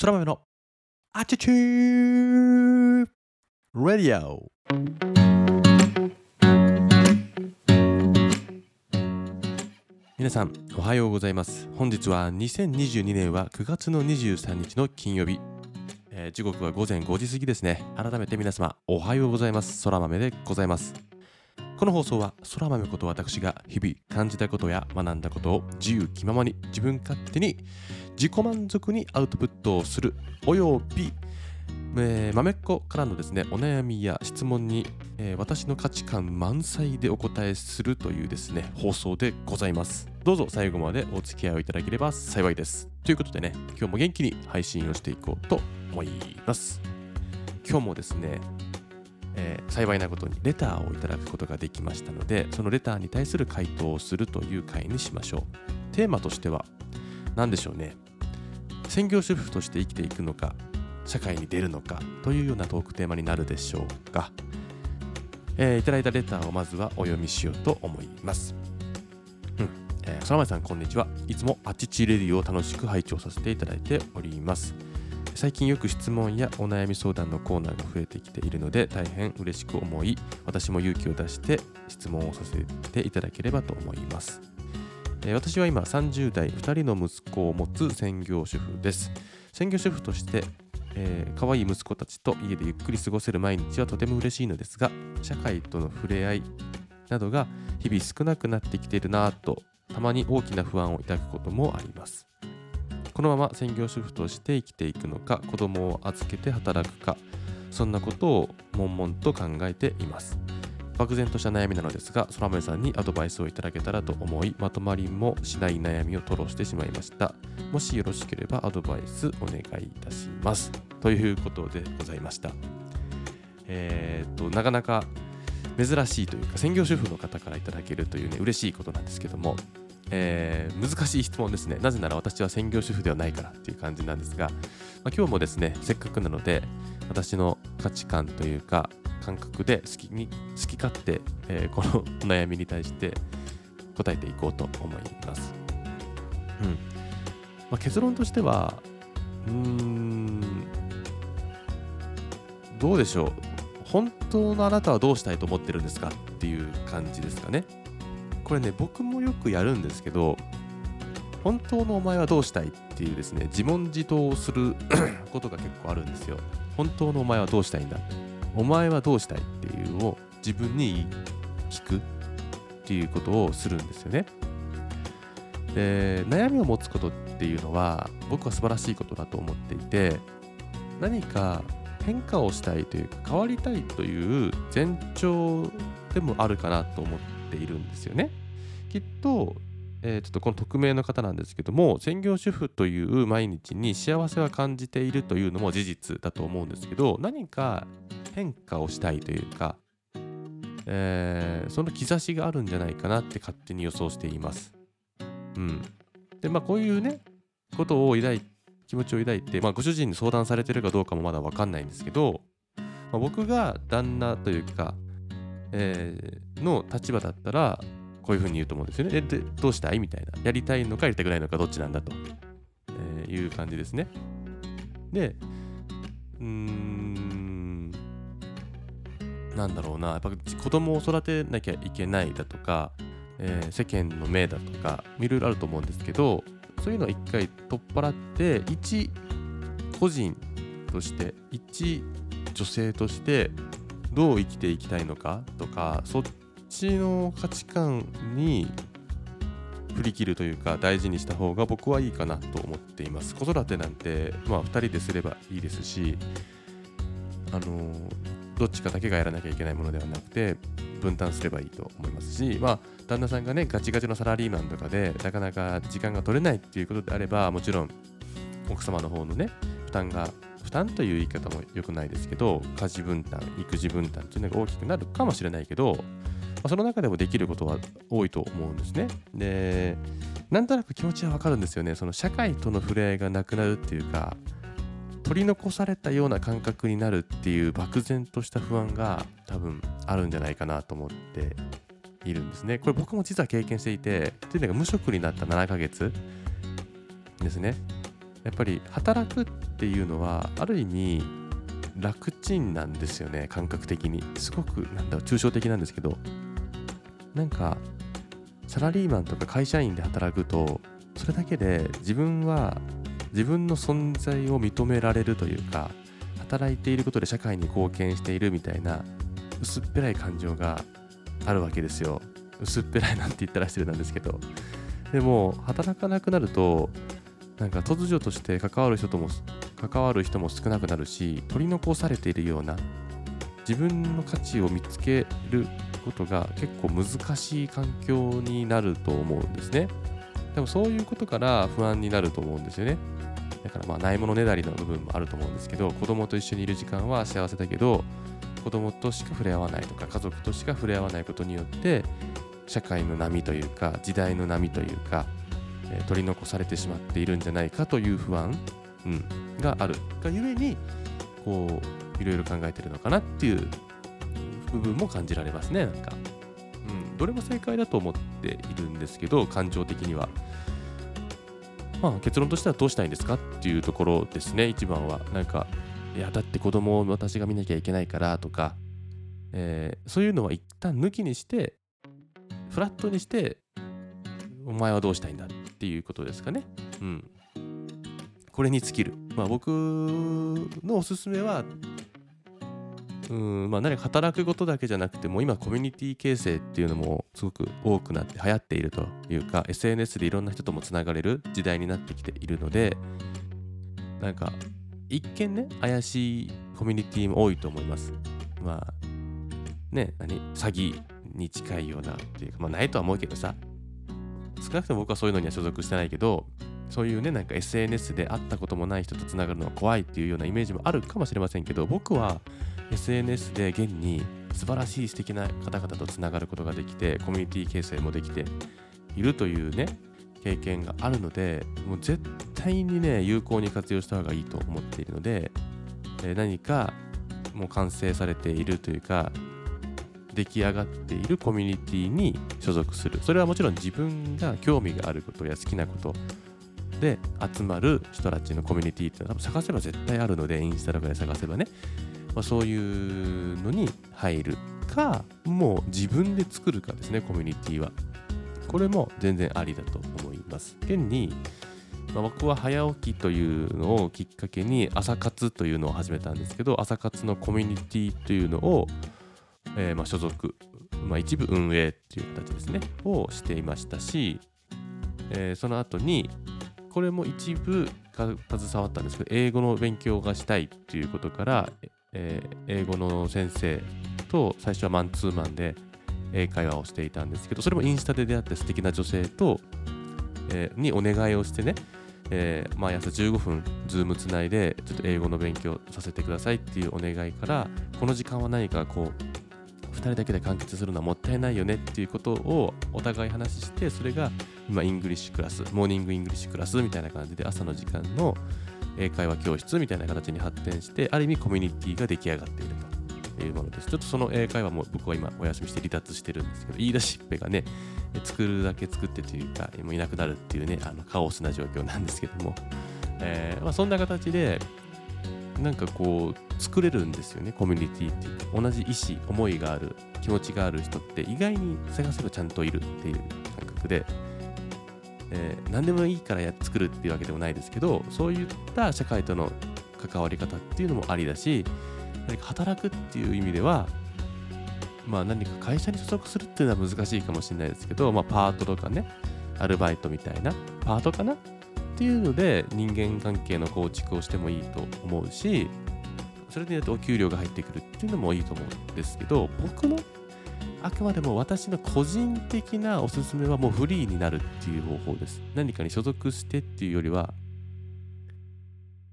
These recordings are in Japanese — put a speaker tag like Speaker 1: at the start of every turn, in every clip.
Speaker 1: 空豆のアチチューラディオ皆さんおはようございます。本日は2022年は9月の23日の金曜日、えー時刻は午前5時過ぎですね。改めて皆様おはようございます。空豆でございます。この放送は空豆こと私が日々感じたことや学んだことを自由気ままに自分勝手に自己満足にアウトプットをするおよび、えー、豆っ子からのですねお悩みや質問に、えー私の価値観満載でお答えするというですね放送でございます。どうぞ最後までお付き合いをいただければ幸いです。ということでね今日も元気に配信をしていこうと思います。今日もですねえー幸いなことにレターをいただくことができましたのでそのレターに対する回答をするという回にしましょう。テーマとしては何でしょうね。専業主婦として生きていくのか社会に出るのかというようなトークテーマになるでしょうか、えーいただいたレターをまずはお読みしようと思います。うん。えー、空前さんこんにちは。いつもあちちレディを楽しく拝聴させていただいております。最近よく質問やお悩み相談のコーナーが増えてきているので大変嬉しく思い私も勇気を出して質問をさせていただければと思います。私は今30代2人の息子を持つ専業主婦です。専業主婦として、えー、可愛い息子たちと家でゆっくり過ごせる毎日はとても嬉しいのですが社会との触れ合いなどが日々少なくなってきているなぁとたまに大きな不安を抱くこともあります。このまま専業主婦として生きていくのか子供を預けて働くかそんなことを悶々と考えています。漠然とした悩みなのですが空豆さんにアドバイスをいただけたらと思いまとまりもしない悩みを吐露してしまいました。もしよろしければアドバイスお願いいたします。ということでございました。えーっとなかなか珍しいというか専業主婦の方からいただけるというね嬉しいことなんですけどもえー難しい質問ですねなぜなら私は専業主婦ではないからっていう感じなんですが、まあ、今日もですねせっかくなので私の価値観というか感覚で好きに好き勝手、えーこのお悩みに対して答えていこうと思います。うんまあ、結論としてはうーんどうでしょう本当のあなたはどうしたいと思ってるんですかっていう感じですかね。これね僕もよくやるんですけど本当のお前はどうしたいっていうですね自問自答をする ことが結構あるんですよ。本当のお前はどうしたいんだ？お前はどうしたいっていうのを自分に聞くっていうことをするんですよね。で悩みを持つことっていうのは僕は素晴らしいことだと思っていて何か変化をしたいというか変わりたいという前兆でもあるかなと思ってているんですよね。きっとえーちょっとこの匿名の方なんですけども専業主婦という毎日に幸せは感じているというのも事実だと思うんですけど何か変化をしたいというか、えーその兆しがあるんじゃないかなって勝手に予想しています。うん、でまあこういうねことを抱い気持ちを抱いて、まあ、ご主人に相談されてるかどうかもまだ分かんないんですけど、まあ、僕が旦那というか、えーの立場だったらこういうふうに言うと思うんですよね。でどうしたい？みたいな。やりたいのかやりたくないのかどっちなんだと、えーいう感じですね。で、うーん、なんだろうな、やっぱ子供を育てなきゃいけないだとか、えー世間の目だとか、いろいろあると思うんですけど、そういうのを一回取っ払って、一個人として、一女性として、どう生きていきたいのかとか、そっちの価値観に振り切るというか大事にした方が僕はいいかなと思っています。子育てなんてまあ2人ですればいいですしあのどっちかだけがやらなきゃいけないものではなくて分担すればいいと思いますしまあ旦那さんがねガチガチのサラリーマンとかでなかなか時間が取れないっていうことであればもちろん奥様の方のね負担が担という言い方も良くないですけど家事分担育児分担っていうのが大きくなるかもしれないけど、まあその中でもできることは多いと思うんですね。でなんとなく気持ちはわかるんですよねその社会との触れ合いがなくなるっていうか取り残されたような感覚になるっていう漠然とした不安が多分あるんじゃないかなと思っているんですね。これ僕も実は経験していて、というのが無職になった7ヶ月ですね。やっぱり働くっていうのはある意味楽ちんなんですよね感覚的に。すごくなんだろう抽象的なんですけど。なんかサラリーマンとか会社員で働くとそれだけで自分は自分の存在を認められるというか働いていることで社会に貢献しているみたいな薄っぺらい感情があるわけですよ。薄っぺらいなんて言ったら失礼なんですけど。でも働かなくなるとなんか突如として関わる人とも関わる人も少なくなるし取り残されているような自分の価値を見つけることが結構難しい環境になると思うんですね。でもそういうことから不安になると思うんですよね。だからまあないものねだりの部分もあると思うんですけど子供と一緒にいる時間は幸せだけど子供としか触れ合わないとか家族としか触れ合わないことによって社会の波というか時代の波というか、えー、取り残されてしまっているんじゃないかという不安、うん、があるがゆえにこういろいろ考えてるのかなっていう部分も感じられますねなんか、うん、どれも正解だと思っているんですけど感情的には。まあ結論としてはどうしたいんですかっていうところですね一番は。なんかいやだって子供を私が見なきゃいけないからとか、えー、そういうのは一旦抜きにしてフラットにしてお前はどうしたいんだっていうことですかね。うん。これに尽きる。まあ僕のおすすめはうんまあ、何か働くことだけじゃなくても今コミュニティ形成っていうのもすごく多くなって流行っているというか SNS でいろんな人ともつながれる時代になってきているのでなんか一見ね怪しいコミュニティも多いと思います。まあね何詐欺に近いようなっていうかまあないとは思うけどさ。少なくとも僕はそういうのには所属してないけどそういうねなんか SNS で会ったこともない人とつながるのは怖いっていうようなイメージもあるかもしれませんけど僕は SNS で現に素晴らしい素敵な方々とつながることができてコミュニティ形成もできているというね経験があるのでもう絶対にね有効に活用した方がいいと思っているので、えー、何かもう完成されているというか出来上がっているコミュニティに所属する。それはもちろん自分が興味があることや好きなことで集まる人たちのコミュニティっていうのは多分探せば絶対あるのでインスタとかで探せばね。まあ、そういうのに入るかもう自分で作るかですねコミュニティは。これも全然ありだと思います。現に、まあ、僕は早起きというのをきっかけに朝活というのを始めたんですけど朝活のコミュニティというのを、えー、まあ所属、まあ、一部運営っていう形ですねをしていましたし、えー、その後にこれも一部携わったんですけど英語の勉強がしたいっていうことからえー、英語の先生と最初はマンツーマンで英会話をしていたんですけどそれもインスタで出会って素敵な女性と、えー、にお願いをしてね、えー、毎朝15分ズームつないでちょっと英語の勉強させてくださいっていうお願いからこの時間は何かこう2人だけで完結するのはもったいないよねっていうことをお互い話してそれが今 English class morning English class みたいな感じで朝の時間の英会話教室みたいな形に発展して、ある意味コミュニティが出来上がっているというものです。ちょっとその英会話も僕は今お休みして離脱してるんですけど、言い出しっぺがね、作るだけ作ってというか、もういなくなるっていうね、あのカオスな状況なんですけども、えー、まあ、そんな形で、なんかこう、作れるんですよね、コミュニティっていうか、同じ意思、思いがある、気持ちがある人って意外に探せばちゃんといるっていう感覚で、えー、何でもいいからや作るっていうわけでもないですけどそういった社会との関わり方っていうのもありだし何か働くっていう意味ではまあ何か会社に所属するっていうのは難しいかもしれないですけど、まあ、パートとかねアルバイトみたいなパートかなっていうので人間関係の構築をしてもいいと思うしそれでやるとお給料が入ってくるっていうのもいいと思うんですけど僕のあくまでも私の個人的なおすすめはもうフリーになるっていう方法です。何かに所属してっていうよりは、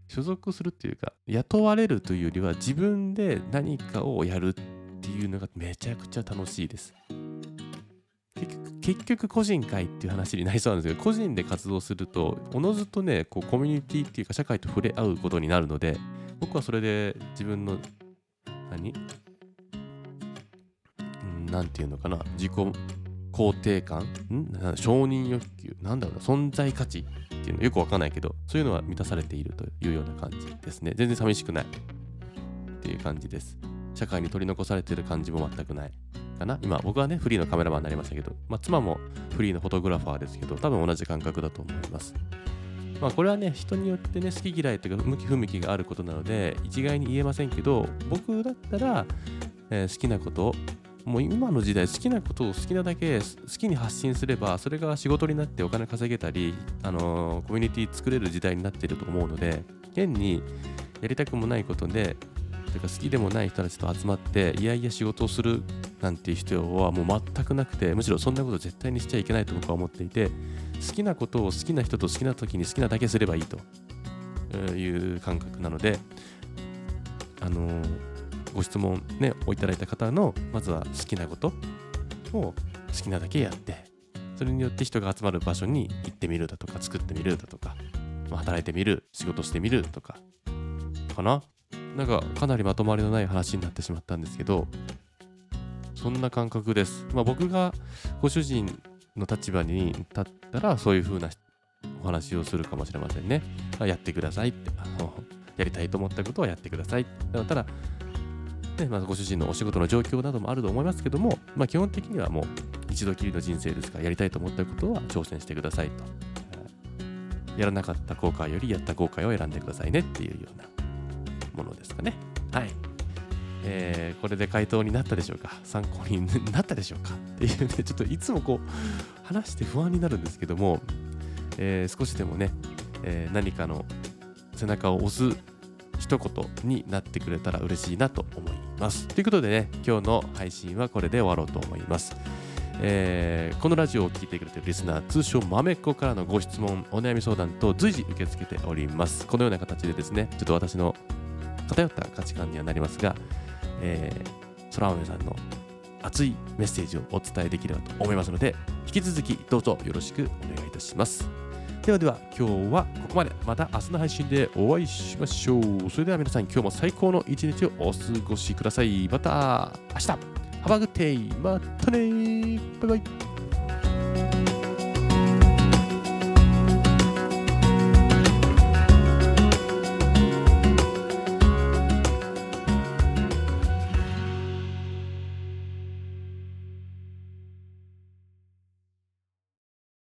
Speaker 1: 所属するっていうか、雇われるというよりは自分で何かをやるっていうのがめちゃくちゃ楽しいです。結局個人会っていう話になりそうなんですけど個人で活動するとおのずとねこうコミュニティっていうか社会と触れ合うことになるので僕はそれで自分の何？何て言うのかな？自己肯定感？ん？承認欲求？なんだろうな？存在価値っていうの？よくわかんないけど、そういうのは満たされているというような感じですね。全然寂しくないっていう感じです。社会に取り残されてる感じも全くないかな。今、僕はね、フリーのカメラマンになりましたけど、まあ、妻もフリーのフォトグラファーですけど、多分同じ感覚だと思います。まあ、これはね、人によってね、好き嫌いというか、向き不向きがあることなので、一概に言えませんけど、僕だったら、えー、好きなこともう今の時代好きなことを好きなだけ好きに発信すればそれが仕事になってお金稼げたり、あのー、コミュニティ作れる時代になっていると思うので現にやりたくもないことでとか好きでもない人たちと集まっていやいや仕事をするなんていう必要はもう全くなくてむしろそんなこと絶対にしちゃいけないと僕は思っていて好きなことを好きな人と好きな時に好きなだけすればいいという感覚なのであのーご質問ね、をいただいた方の、まずは好きなことを好きなだけやって、それによって人が集まる場所に行ってみるだとか、作ってみるだとか、ま、働いてみる、仕事してみるとか、かななんかかなりまとまりのない話になってしまったんですけど、そんな感覚です。まあ、僕がご主人の立場に立ったら、そういう風なお話をするかもしれませんね。やってくださいって。やりたいと思ったことはやってください。たら、ねまあ、ご主人のお仕事の状況などもあると思いますけども、まあ、基本的にはもう一度きりの人生ですからやりたいと思ったことは挑戦してくださいと。やらなかった後悔よりやった後悔を選んでくださいねっていうようなものですかね。はい。えー、これで回答になったでしょうか？参考になったでしょうか？っていうね、ちょっといつもこう話して不安になるんですけども、えー、少しでもね、えー、何かの背中を押す一言になってくれたら嬉しいなと思います。ということでね、今日の配信はこれで終わろうと思います。えー、このラジオを聴いてくれているリスナー、通称まめっ子からのご質問、お悩み相談と随時受け付けております。このような形でですね、ちょっと私の偏った価値観にはなりますが、えー、空豆さんの熱いメッセージをお伝えできればと思いますので、引き続きどうぞよろしくお願いいたします。ではでは今日はここまでまた明日の配信でお会いしましょう。それでは皆さん今日も最高の一日をお過ごしください。また明日。ハバグテイまたね。バイバイ。